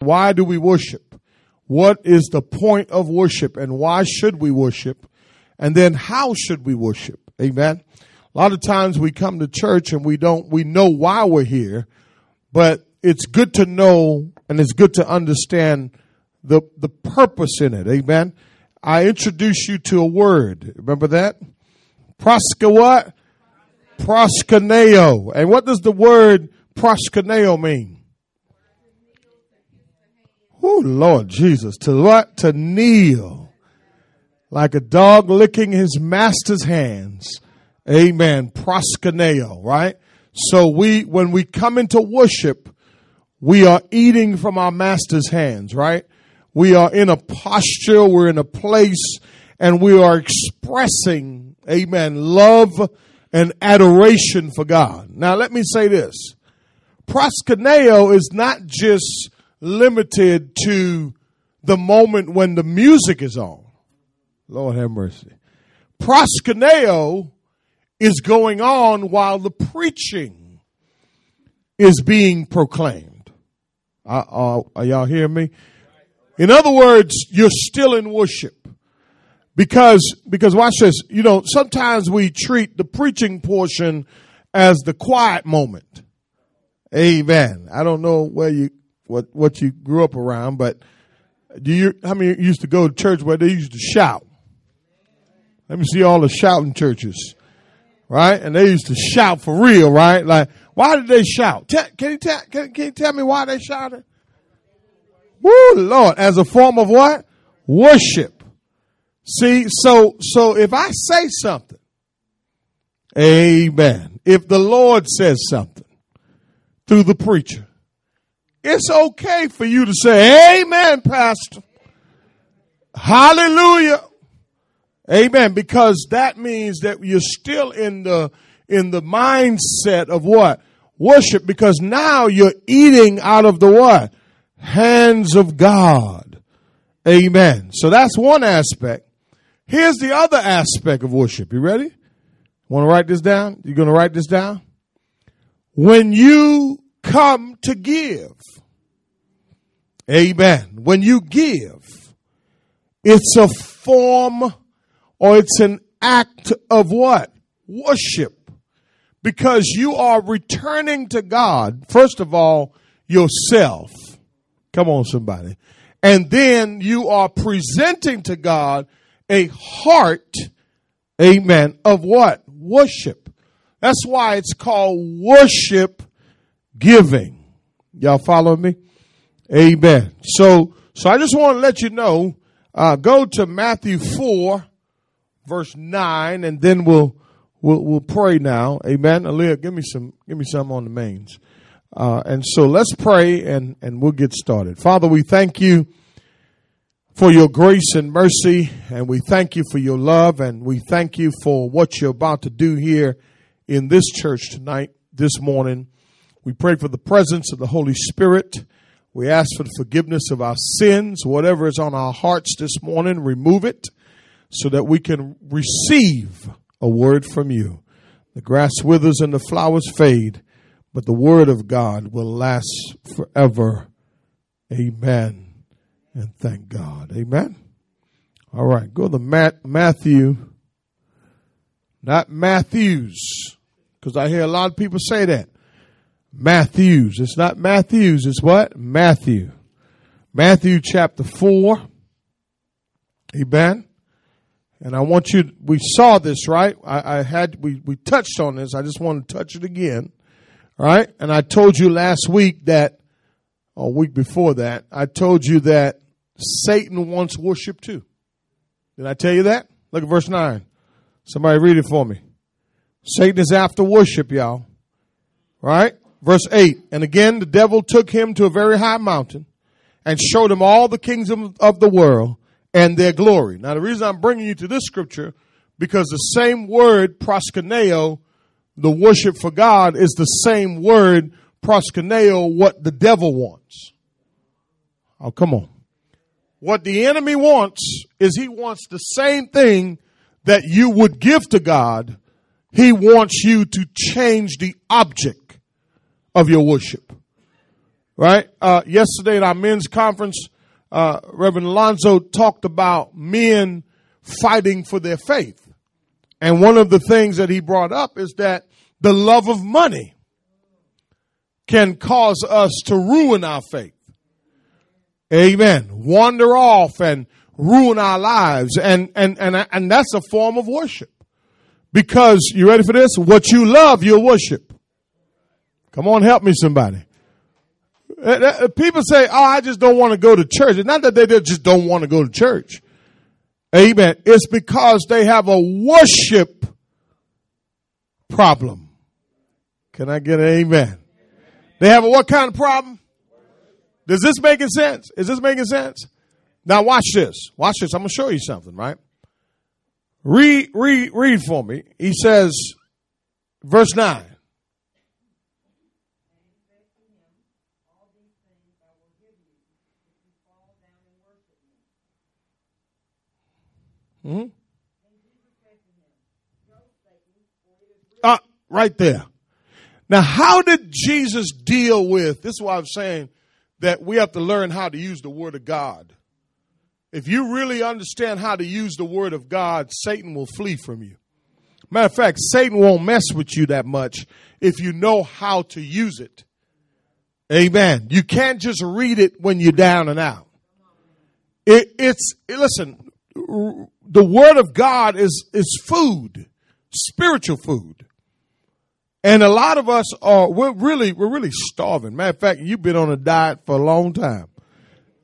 Why do we worship? What is the point of worship and why should we worship? And then how should we worship? Amen. A lot of times we come to church and we don't, we know why we're here, but it's good to know and it's good to understand the, the purpose in it. Amen. I introduce you to a word. Remember that? Proska what? Proskuneo. And what does the word proskuneo mean? Oh, Lord Jesus. To what? To kneel. Like a dog licking his master's hands. Amen. Proskuneo, right? So we, when we come into worship, we are eating from our master's hands, right? We are in a posture, we're in a place, and we are expressing, amen, love and adoration for God. Now let me say this. Proskuneo is not just limited to the moment when the music is on. Lord have mercy. Proskuneo is going on while the preaching is being proclaimed. Uh, uh, are y'all hearing me? In other words, you're still in worship. Because, because watch this, you know, sometimes we treat the preaching portion as the quiet moment. Amen. I don't know where you, what, what you grew up around, but do you, how many used to go to church where they used to shout? Let me see all the shouting churches, right? And they used to shout for real, right? Like, why did they shout? Can you tell, can, can you tell me why they shouted? Woo, Lord, as a form of what? Worship. See, so, so if I say something, amen. If the Lord says something through the preacher, it's okay for you to say, amen, pastor. Hallelujah. Amen. Because that means that you're still in the, in the mindset of what? Worship. Because now you're eating out of the what? Hands of God. Amen. So that's one aspect. Here's the other aspect of worship. You ready? Want to write this down? You're going to write this down? When you come to give. Amen. When you give, it's a form or it's an act of what? Worship. Because you are returning to God, first of all, yourself. Come on, somebody. And then you are presenting to God a heart, amen, of what? Worship. That's why it's called worship giving. Y'all follow me? Amen. So, so I just want to let you know, uh, go to Matthew 4, verse 9, and then we'll, we'll, we'll pray now. Amen. Aaliyah, give me some, give me some on the mains. Uh, and so let's pray and, and we'll get started. Father, we thank you for your grace and mercy, and we thank you for your love, and we thank you for what you're about to do here in this church tonight, this morning. We pray for the presence of the Holy Spirit. We ask for the forgiveness of our sins. Whatever is on our hearts this morning, remove it so that we can receive a word from you. The grass withers and the flowers fade, but the word of God will last forever. Amen and thank God. Amen. All right, go to Matt, Matthew, not Matthews, because I hear a lot of people say that. Matthews. It's not Matthews, it's what? Matthew. Matthew chapter 4. Amen. And I want you, we saw this, right? I, I had, we, we touched on this. I just want to touch it again. Right? And I told you last week that a week before that, I told you that Satan wants worship too. Did I tell you that? Look at verse 9. Somebody read it for me. Satan is after worship, y'all. Right? Verse 8. And again, the devil took him to a very high mountain and showed him all the kingdoms of the world and their glory. Now, the reason I'm bringing you to this scripture, because the same word, proskuneo, the worship for God, is the same word proskuneo, what the devil wants. Oh, come on. What the enemy wants is he wants the same thing that you would give to God. He wants you to change the object of your worship. Right? Uh, yesterday at our men's conference, uh, Reverend Alonzo talked about men fighting for their faith. And one of the things that he brought up is that the love of money can cause us to ruin our faith. Amen. Wander off and ruin our lives. And, and, and, and that's a form of worship. Because, you ready for this? What you love, you'll worship. Come on, help me somebody. Uh, uh, people say, oh, I just don't want to go to church. It's not that they just don't want to go to church. Amen. It's because they have a worship problem. Can I get an amen? They have a what kind of problem? Does this making sense? Is this making sense? Now watch this. Watch this. I'm going to show you something, right? Read, read, read for me. He says, verse 9. Hmm? Uh, right there. Now, how did Jesus deal with this? Is why I'm saying that we have to learn how to use the Word of God. If you really understand how to use the Word of God, Satan will flee from you. Matter of fact, Satan won't mess with you that much if you know how to use it. Amen. You can't just read it when you're down and out. It, it's listen the word of God is, is food, spiritual food. And a lot of us are, we're really, we're really starving. Matter of fact, you've been on a diet for a long time.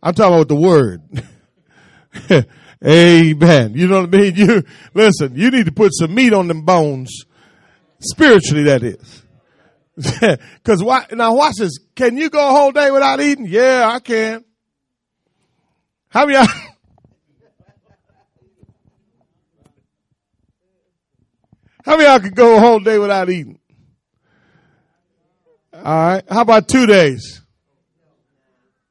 I'm talking about the word. Amen. You know what I mean? You, listen, you need to put some meat on them bones. Spiritually, that is. Cause why, now watch this. Can you go a whole day without eating? Yeah, I can. How many, How many y'all could go a whole day without eating? All right. How about two days?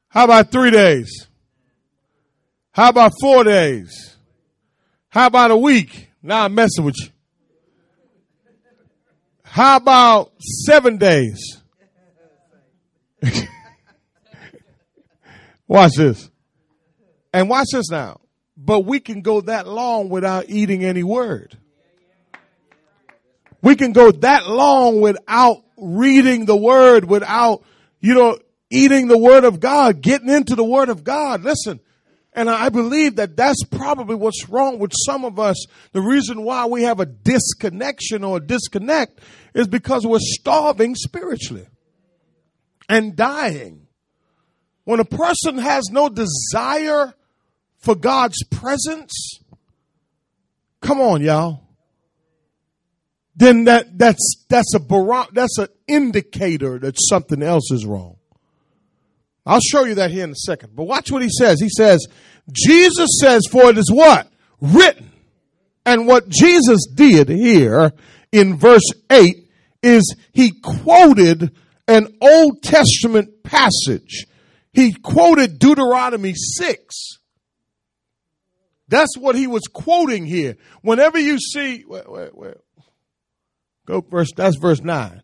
How about three days? How about four days? How about a week? Now I'm messing with you. How about seven days? watch this. And watch this now. But we can go that long without eating any word. We can go that long without reading the word, without, you know, eating the word of God, getting into the word of God. Listen. And I believe that that's probably what's wrong with some of us. The reason why we have a disconnection or a disconnect is because we're starving spiritually and dying. When a person has no desire for God's presence, come on, y'all then that, that's, that's a bar- that's an indicator that something else is wrong. I'll show you that here in a second. But watch what he says. He says, Jesus says, for it is what? Written. And what Jesus did here in verse 8 is he quoted an Old Testament passage. He quoted Deuteronomy 6. That's what he was quoting here. Whenever you see, wait, wait, wait, Go verse, that's verse 9.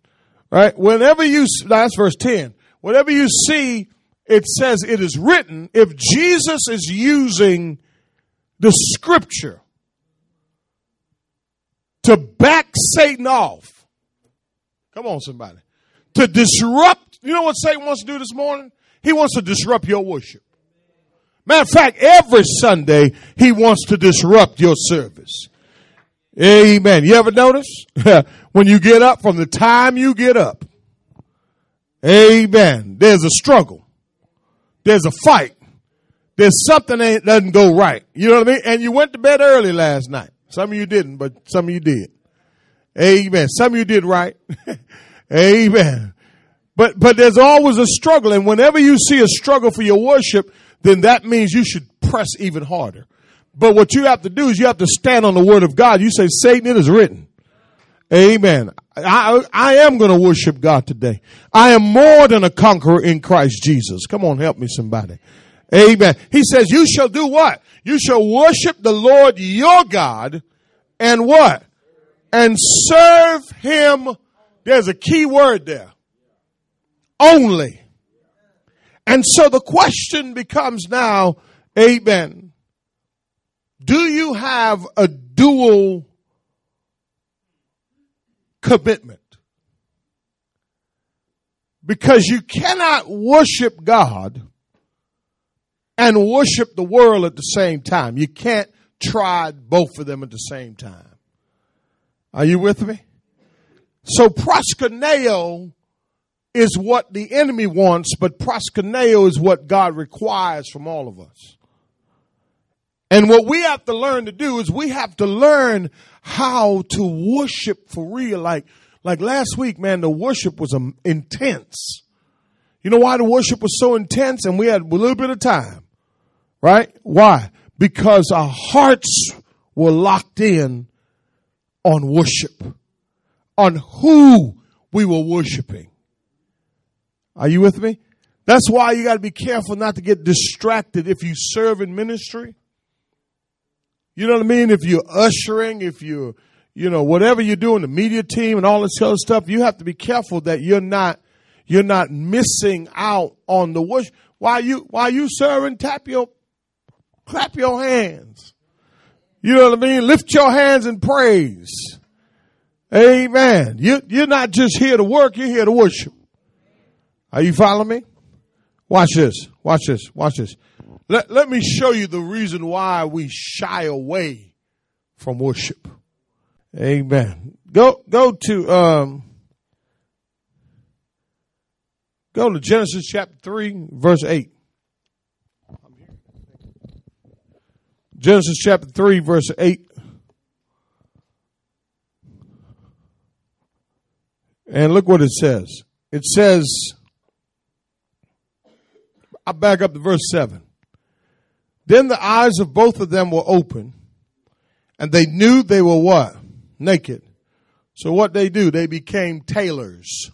Right? Whenever you, that's verse 10. Whatever you see, it says it is written. If Jesus is using the scripture to back Satan off, come on, somebody, to disrupt, you know what Satan wants to do this morning? He wants to disrupt your worship. Matter of fact, every Sunday, he wants to disrupt your service. Amen. You ever notice? when you get up, from the time you get up, amen, there's a struggle. There's a fight. There's something that doesn't go right. You know what I mean? And you went to bed early last night. Some of you didn't, but some of you did. Amen. Some of you did right. amen. But, but there's always a struggle. And whenever you see a struggle for your worship, then that means you should press even harder. But what you have to do is you have to stand on the word of God. You say, Satan, it is written. Amen. I, I am going to worship God today. I am more than a conqueror in Christ Jesus. Come on, help me somebody. Amen. He says, you shall do what? You shall worship the Lord your God and what? And serve him. There's a key word there. Only. And so the question becomes now, amen. Do you have a dual commitment? Because you cannot worship God and worship the world at the same time. You can't try both of them at the same time. Are you with me? So proskuneo is what the enemy wants, but proskuneo is what God requires from all of us. And what we have to learn to do is we have to learn how to worship for real. Like, like last week, man, the worship was um, intense. You know why the worship was so intense and we had a little bit of time? Right? Why? Because our hearts were locked in on worship, on who we were worshiping. Are you with me? That's why you got to be careful not to get distracted if you serve in ministry. You know what I mean? If you're ushering, if you're, you know, whatever you're doing, the media team and all this other stuff, you have to be careful that you're not, you're not missing out on the worship. While you, while you serving, tap your, clap your hands. You know what I mean? Lift your hands in praise. Amen. You, you're not just here to work, you're here to worship. Are you following me? Watch this. Watch this. Watch this. Let, let me show you the reason why we shy away from worship. Amen. Go, go to, um, go to Genesis chapter 3, verse 8. Genesis chapter 3, verse 8. And look what it says. It says, I back up to verse 7. Then the eyes of both of them were open, and they knew they were what? Naked. So what they do, they became tailors.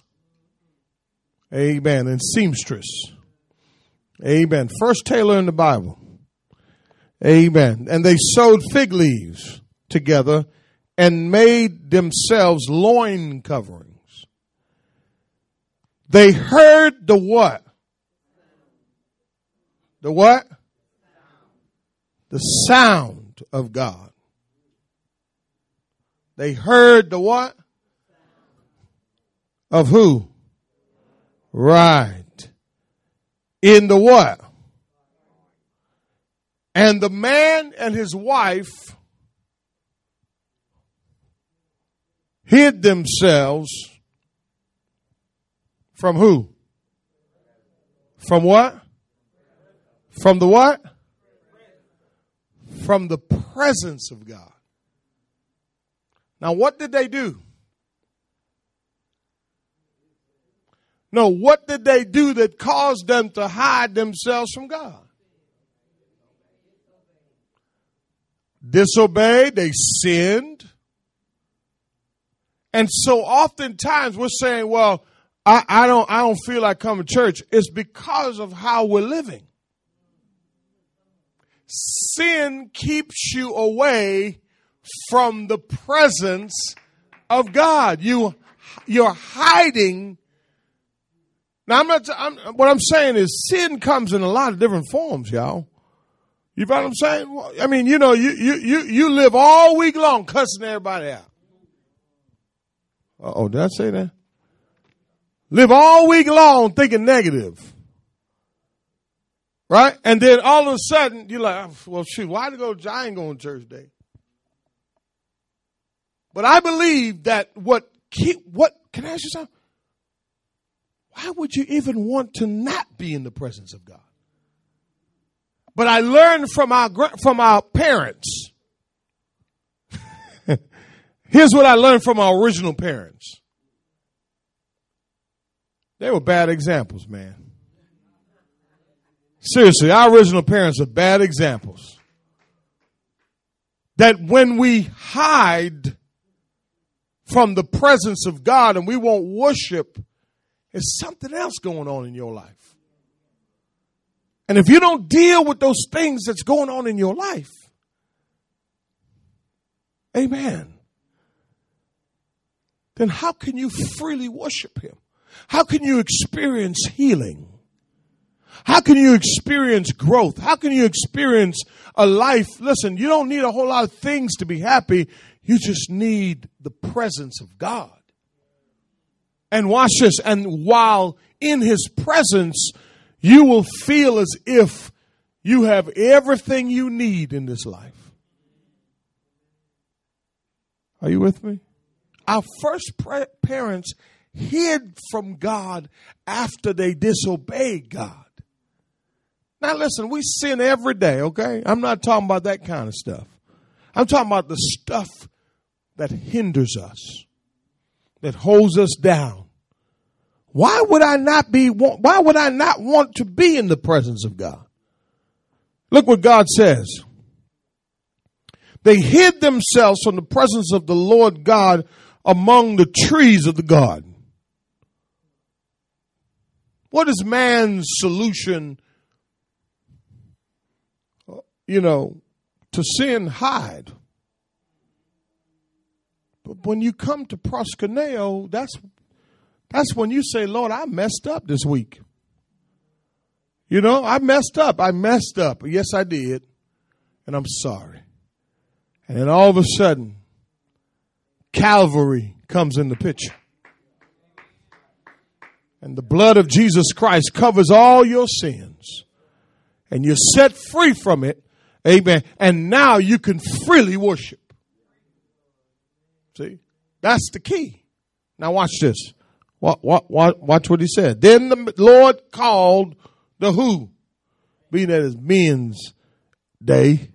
Amen. And seamstress. Amen. First tailor in the Bible. Amen. And they sewed fig leaves together and made themselves loin coverings. They heard the what? The what? The sound of God. They heard the what? Of who? Right. In the what? And the man and his wife hid themselves from who? From what? From the what? From the presence of God. Now, what did they do? No, what did they do that caused them to hide themselves from God? disobeyed, they sinned. And so oftentimes we're saying, well, I, I, don't I don't feel like coming to church. It's because of how we're living. Sin keeps you away from the presence of God. You you're hiding. Now I'm not. I'm, what I'm saying is sin comes in a lot of different forms, y'all. You know what I'm saying? I mean, you know, you, you, you, you live all week long cussing everybody out. oh, did I say that? Live all week long thinking negative. Right? And then all of a sudden, you're like, well, shoot, why to go? I ain't to church day. But I believe that what keep, what, can I ask you something? Why would you even want to not be in the presence of God? But I learned from our, from our parents. Here's what I learned from our original parents. They were bad examples, man. Seriously, our original parents are bad examples. That when we hide from the presence of God and we won't worship, there's something else going on in your life. And if you don't deal with those things that's going on in your life, amen, then how can you freely worship Him? How can you experience healing? How can you experience growth? How can you experience a life? Listen, you don't need a whole lot of things to be happy. You just need the presence of God. And watch this. And while in his presence, you will feel as if you have everything you need in this life. Are you with me? Our first parents hid from God after they disobeyed God. Now, listen, we sin every day, okay? I'm not talking about that kind of stuff. I'm talking about the stuff that hinders us, that holds us down. Why would I not be, why would I not want to be in the presence of God? Look what God says. They hid themselves from the presence of the Lord God among the trees of the garden. What is man's solution, you know, to sin? Hide. But when you come to proskuneo, that's that's when you say, Lord, I messed up this week. You know, I messed up. I messed up. Yes, I did. And I'm sorry. And then all of a sudden, Calvary comes in the picture. And the blood of Jesus Christ covers all your sins. And you're set free from it. Amen. And now you can freely worship. See? That's the key. Now watch this. What, watch what he said. Then the Lord called the who? Being that is men's day.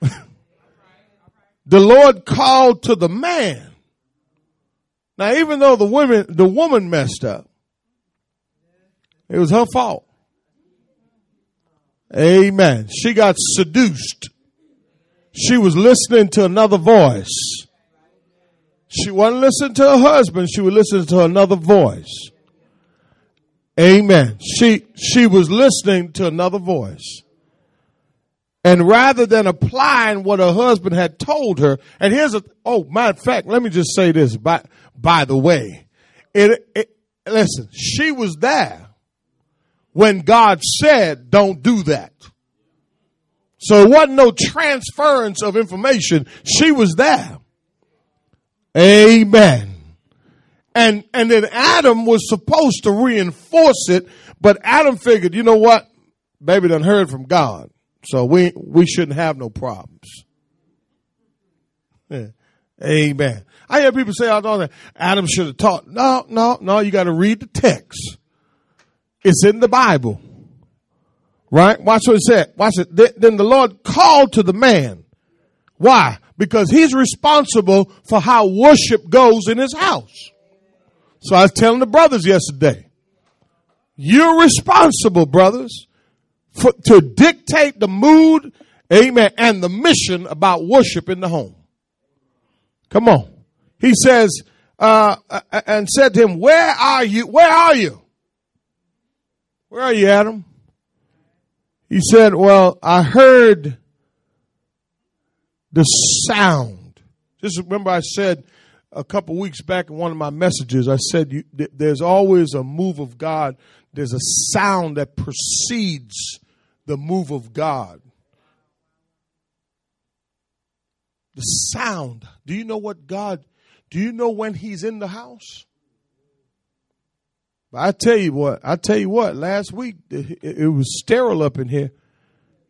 the Lord called to the man. Now, even though the woman, the woman messed up, it was her fault. Amen. She got seduced. She was listening to another voice. She wasn't listening to her husband. She was listening to another voice. Amen. She, she was listening to another voice. And rather than applying what her husband had told her, and here's a, oh, matter of fact, let me just say this by, by the way. It, it, listen, she was there when God said, don't do that. So it wasn't no transference of information. She was there. Amen. And, and then Adam was supposed to reinforce it, but Adam figured, you know what? Baby done heard from God. So we, we shouldn't have no problems. Yeah. Amen. I hear people say all that Adam should have taught. No, no, no, you got to read the text. It's in the Bible. Right? Watch what it said. Watch it. Then the Lord called to the man. Why? Because he's responsible for how worship goes in his house. So I was telling the brothers yesterday, you're responsible, brothers, for, to dictate the mood, amen, and the mission about worship in the home. Come on. He says, uh, and said to him, where are you? Where are you? Where are you, Adam? He said, well, I heard the sound. Just remember I said a couple weeks back in one of my messages, I said you, th- there's always a move of God. There's a sound that precedes the move of God. The sound. Do you know what God, do you know when He's in the house? I tell you what, I tell you what, last week it was sterile up in here.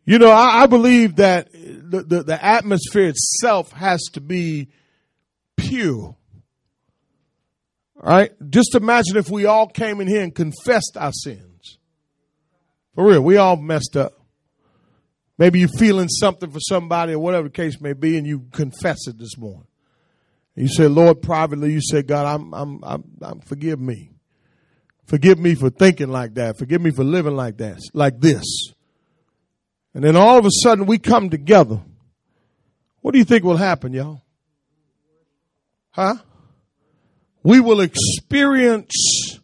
You know, I, I believe that the, the, the, atmosphere itself has to be pure. All right? Just imagine if we all came in here and confessed our sins. For real, we all messed up. Maybe you're feeling something for somebody or whatever the case may be, and you confess it this morning. You say, Lord, privately, you say, God, I'm, I'm, I'm, I'm, forgive me. Forgive me for thinking like that. Forgive me for living like that, like this. And then all of a sudden we come together. What do you think will happen, y'all? Huh? We will experience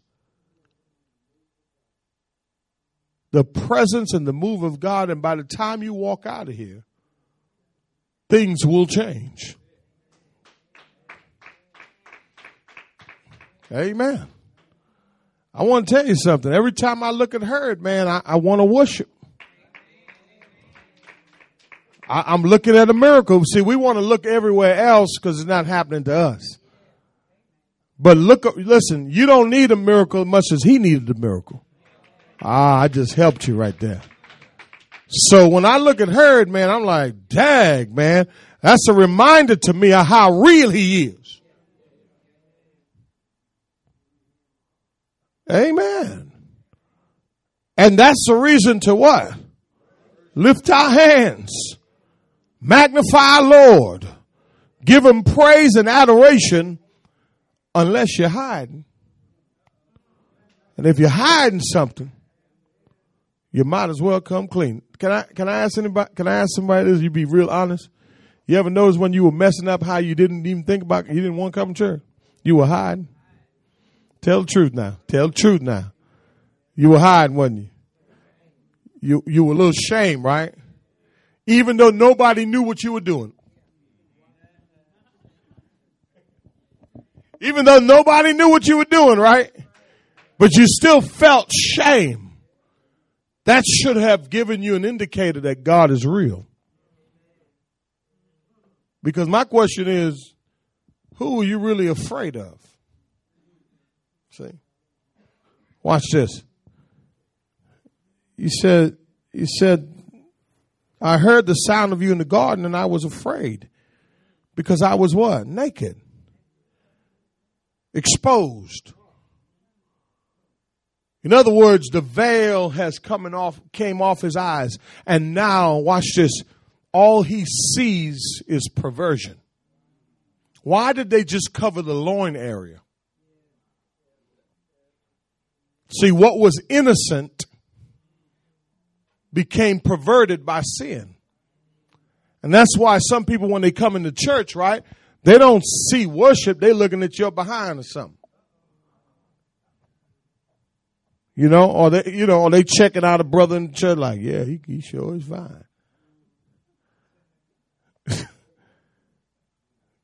the presence and the move of God, and by the time you walk out of here, things will change. Amen. I want to tell you something. Every time I look at her, man, I, I want to worship. I, am looking at a miracle. See, we want to look everywhere else because it's not happening to us. But look, listen, you don't need a miracle as much as he needed a miracle. Ah, I just helped you right there. So when I look at her, man, I'm like, dag, man, that's a reminder to me of how real he is. Amen. And that's the reason to what? Lift our hands. Magnify Lord. Give him praise and adoration unless you're hiding. And if you're hiding something, you might as well come clean. Can I can I ask anybody can I ask somebody this? You be real honest. You ever notice when you were messing up how you didn't even think about you didn't want to come to church? You were hiding. Tell the truth now. Tell the truth now. You were hiding, wasn't you? You you were a little shame, right? Even though nobody knew what you were doing. Even though nobody knew what you were doing, right? But you still felt shame. That should have given you an indicator that God is real. Because my question is, who are you really afraid of? See? Watch this. He said, he said, I heard the sound of you in the garden and I was afraid because I was what? Naked. Exposed. In other words, the veil has coming off, came off his eyes. And now, watch this. All he sees is perversion. Why did they just cover the loin area? See, what was innocent became perverted by sin. And that's why some people, when they come into church, right, they don't see worship, they're looking at your behind or something. You know, or they, you know, or they checking out a brother in the church like, yeah, he, he sure is fine.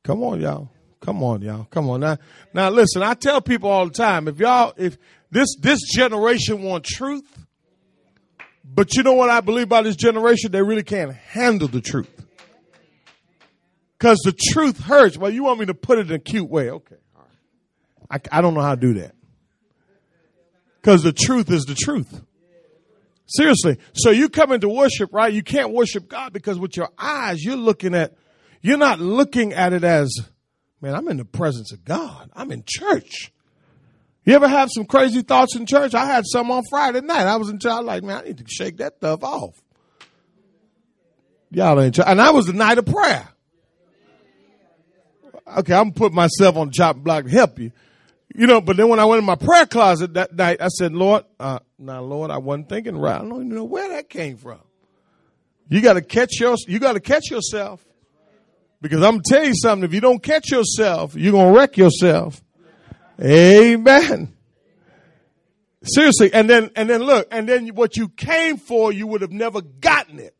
Come on, y'all. Come on, y'all. Come on. Now, now listen, I tell people all the time, if y'all, if this, this generation want truth, but you know what I believe about this generation? They really can't handle the truth. Cause the truth hurts. Well, you want me to put it in a cute way. Okay. I, I don't know how to do that. Cause the truth is the truth. Seriously. So you come into worship, right? You can't worship God because with your eyes, you're looking at, you're not looking at it as, man, I'm in the presence of God. I'm in church. You ever have some crazy thoughts in church? I had some on Friday night. I was in church. Like, man, I need to shake that stuff off. Y'all ain't. And that was the night of prayer. Okay, I'm put myself on the chopping block to help you. You know, but then when I went in my prayer closet that night, I said, Lord, uh, now Lord, I wasn't thinking right. I don't even know where that came from. You gotta catch your, you gotta catch yourself. Because I'm gonna tell you something, if you don't catch yourself, you're gonna wreck yourself. Amen. Seriously. And then, and then look, and then what you came for, you would have never gotten it.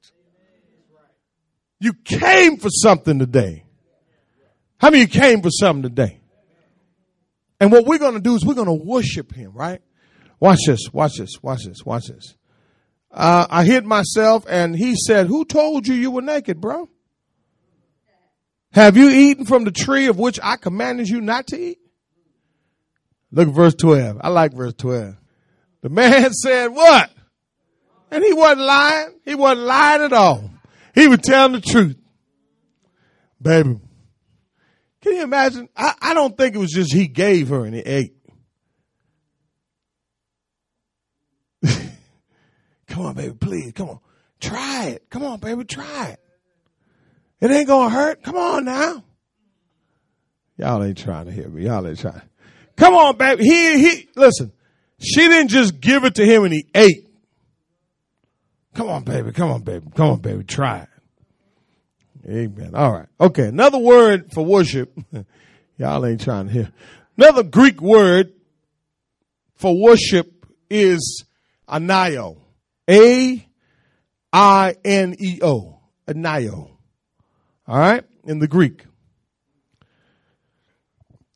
You came for something today. How many you came for something today? And what we're going to do is we're going to worship him, right? Watch this, watch this, watch this, watch this. Uh, I hid myself and he said, who told you you were naked, bro? Have you eaten from the tree of which I commanded you not to eat? Look at verse 12. I like verse 12. The man said, what? And he wasn't lying. He wasn't lying at all. He was telling the truth. Baby, can you imagine? I, I don't think it was just he gave her and he ate. come on, baby, please. Come on. Try it. Come on, baby, try it. It ain't gonna hurt. Come on now. Y'all ain't trying to hear me. Y'all ain't trying. Come on, baby. He, he, listen, she didn't just give it to him and he ate. Come on, baby. Come on, baby. Come on, baby. Try it. Amen. All right. Okay. Another word for worship. Y'all ain't trying to hear. Another Greek word for worship is aineo. A I N E O. Aineo. All right. In the Greek.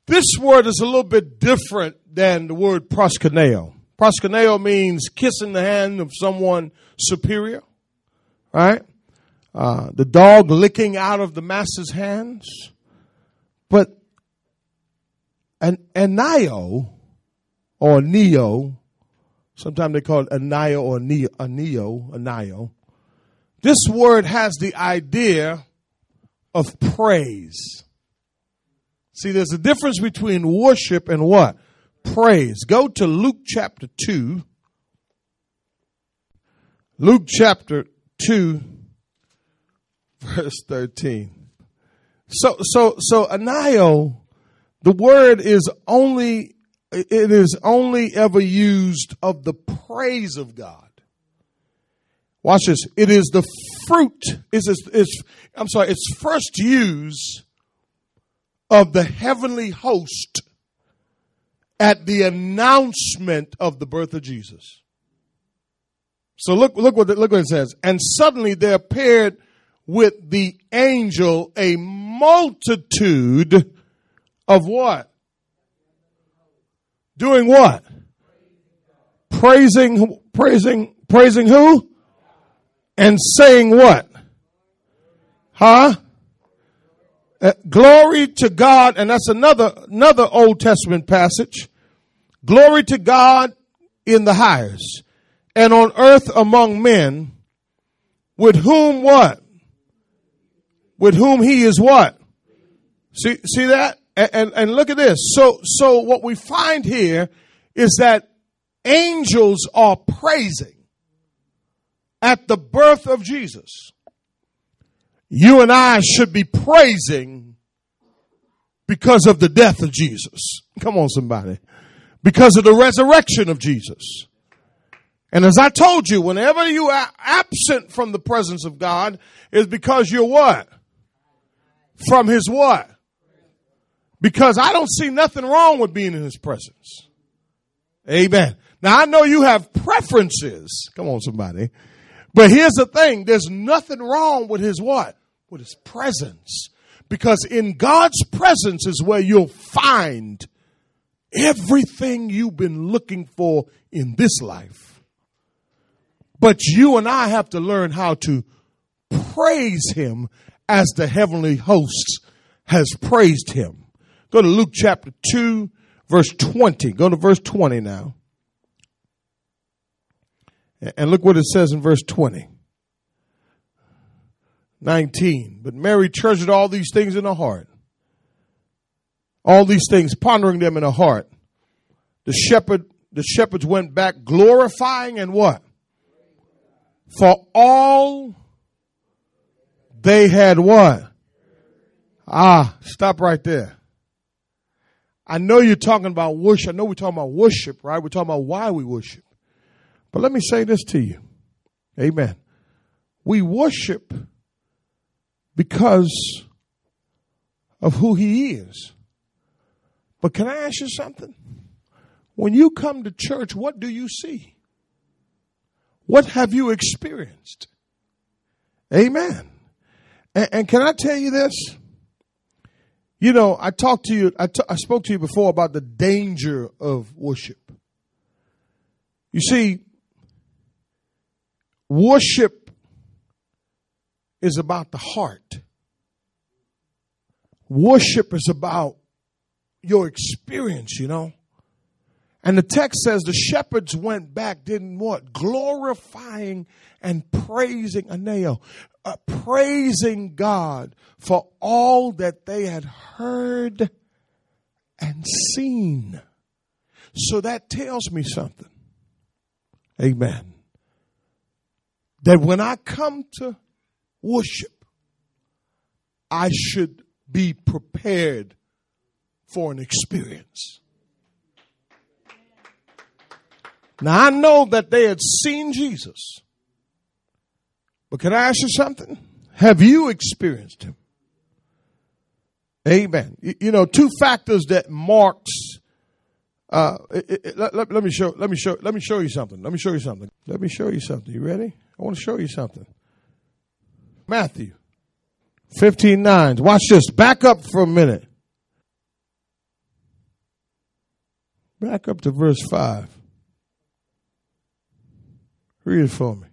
This word is a little bit different than the word proskuneo. Proskuneo means kissing the hand of someone superior, right? Uh, the dog licking out of the master's hands. But an aineo or neo, sometimes they call it aineo or neo, aineo, aineo. This word has the idea of praise. See, there's a difference between worship and what? Praise. Go to Luke chapter 2. Luke chapter 2 verse 13. So so so aineo the word is only it is only ever used of the praise of God. Watch this. It is the fruit. Is it's I'm sorry. It's first use of the heavenly host at the announcement of the birth of Jesus. So look, look what, look what it says. And suddenly there appeared with the angel a multitude of what? Doing what? Praising, praising, praising who? And saying what? Huh? Uh, glory to God, and that's another another Old Testament passage. Glory to God in the highest, and on earth among men, with whom what? With whom he is what? See, see that? And, and, and look at this. So, so what we find here is that angels are praising at the birth of Jesus you and I should be praising because of the death of Jesus. Come on, somebody. Because of the resurrection of Jesus. And as I told you, whenever you are absent from the presence of God, is because you're what? From His what? Because I don't see nothing wrong with being in His presence. Amen. Now I know you have preferences. Come on, somebody. But here's the thing. There's nothing wrong with his what? With his presence. Because in God's presence is where you'll find everything you've been looking for in this life. But you and I have to learn how to praise him as the heavenly hosts has praised him. Go to Luke chapter 2, verse 20. Go to verse 20 now. And look what it says in verse 20. 19. But Mary treasured all these things in her heart. All these things, pondering them in her heart. The shepherd, the shepherds went back glorifying and what? For all they had what? Ah, stop right there. I know you're talking about worship. I know we're talking about worship, right? We're talking about why we worship. But let me say this to you. Amen. We worship because of who he is. But can I ask you something? When you come to church, what do you see? What have you experienced? Amen. And, and can I tell you this? You know, I talked to you, I, t- I spoke to you before about the danger of worship. You see, Worship is about the heart. Worship is about your experience, you know. And the text says the shepherds went back, didn't what? Glorifying and praising Aineo, uh, praising God for all that they had heard and seen. So that tells me something. Amen that when I come to worship, I should be prepared for an experience. Now I know that they had seen Jesus. But can I ask you something? Have you experienced him? Amen. You know, two factors that marks uh, it, it, let, let, let, me show let me show let me show you something. Let me show you something. Let me show you something. You ready? I want to show you something. Matthew 15 9. Watch this. Back up for a minute. Back up to verse 5. Read it for me.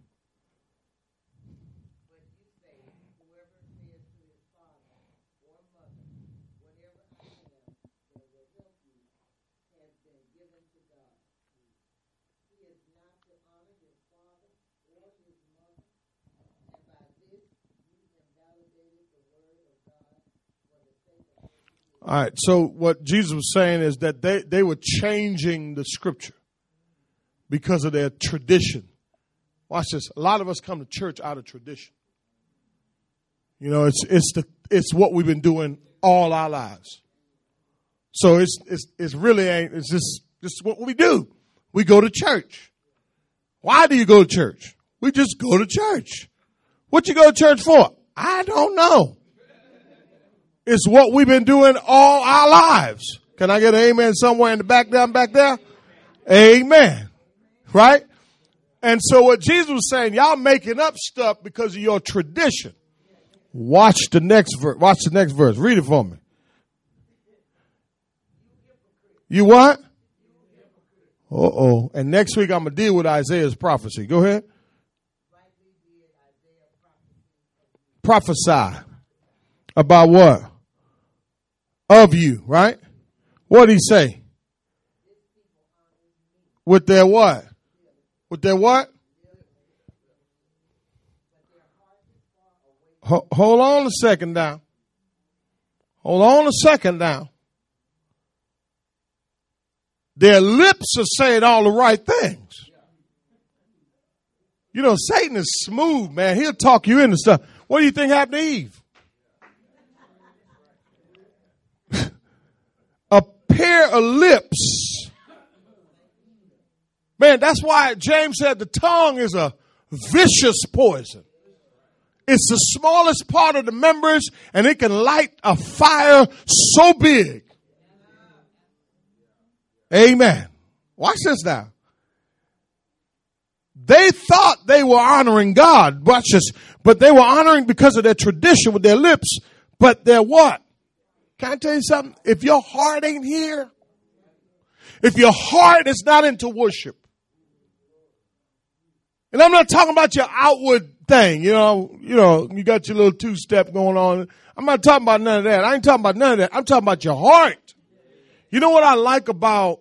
All right. So what Jesus was saying is that they, they were changing the scripture because of their tradition. Watch this. A lot of us come to church out of tradition. You know, it's it's the it's what we've been doing all our lives. So it's it's it's really ain't it's just is what we do. We go to church. Why do you go to church? We just go to church. What you go to church for? I don't know. It's what we've been doing all our lives. Can I get an amen somewhere in the back down back there? Amen. Right? And so what Jesus was saying, y'all making up stuff because of your tradition. Watch the next verse. Watch the next verse. Read it for me. You what? Uh oh. And next week I'm gonna deal with Isaiah's prophecy. Go ahead. Prophesy about what? Of you, right? What did he say? With their what? With their what? hold on a second now. Hold on a second now. Their lips are saying all the right things. You know, Satan is smooth, man. He'll talk you into stuff. What do you think happened to Eve? a pair of lips Man, that's why James said the tongue is a vicious poison. It's the smallest part of the members and it can light a fire so big. Amen. Watch this now. They thought they were honoring God, watch this, but they were honoring because of their tradition with their lips, but they're what? Can I tell you something? If your heart ain't here, if your heart is not into worship, and I'm not talking about your outward thing, you know, you know, you got your little two step going on. I'm not talking about none of that. I ain't talking about none of that. I'm talking about your heart. You know what I like about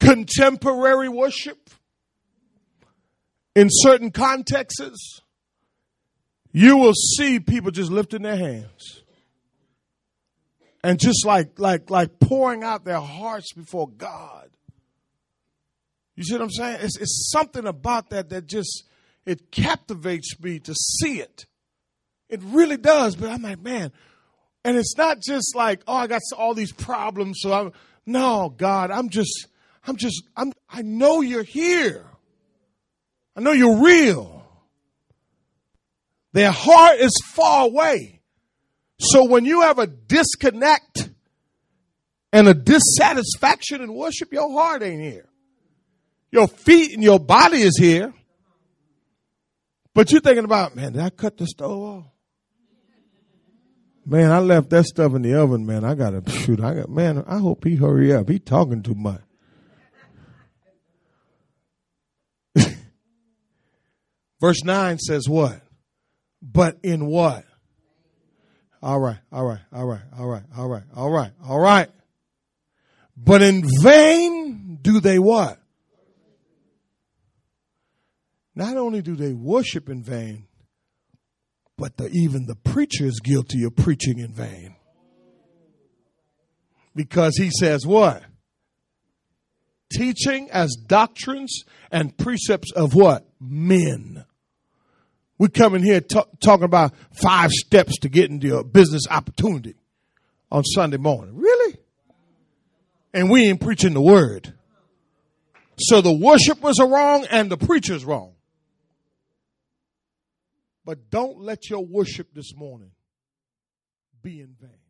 contemporary worship? In certain contexts, you will see people just lifting their hands and just like like like pouring out their hearts before God. You see what I'm saying? It's, it's something about that that just it captivates me to see it. It really does. But I'm like, man, and it's not just like, oh, I got all these problems, so I'm no, God, I'm just, I'm just, I'm I know you're here. I know you're real. Their heart is far away. So when you have a disconnect and a dissatisfaction in worship, your heart ain't here. Your feet and your body is here. But you're thinking about, man, did I cut the stove off? Man, I left that stuff in the oven, man. I gotta shoot. I got man, I hope he hurry up. He talking too much. Verse 9 says what? But in what? All right, all right, all right, all right, all right, all right, all right. But in vain do they what? Not only do they worship in vain, but the, even the preacher is guilty of preaching in vain. Because he says what? Teaching as doctrines and precepts of what? Men. We come in here t- talking about five steps to getting into a uh, business opportunity on Sunday morning. Really? And we ain't preaching the word. So the worshipers are wrong and the preacher's wrong. But don't let your worship this morning be in vain.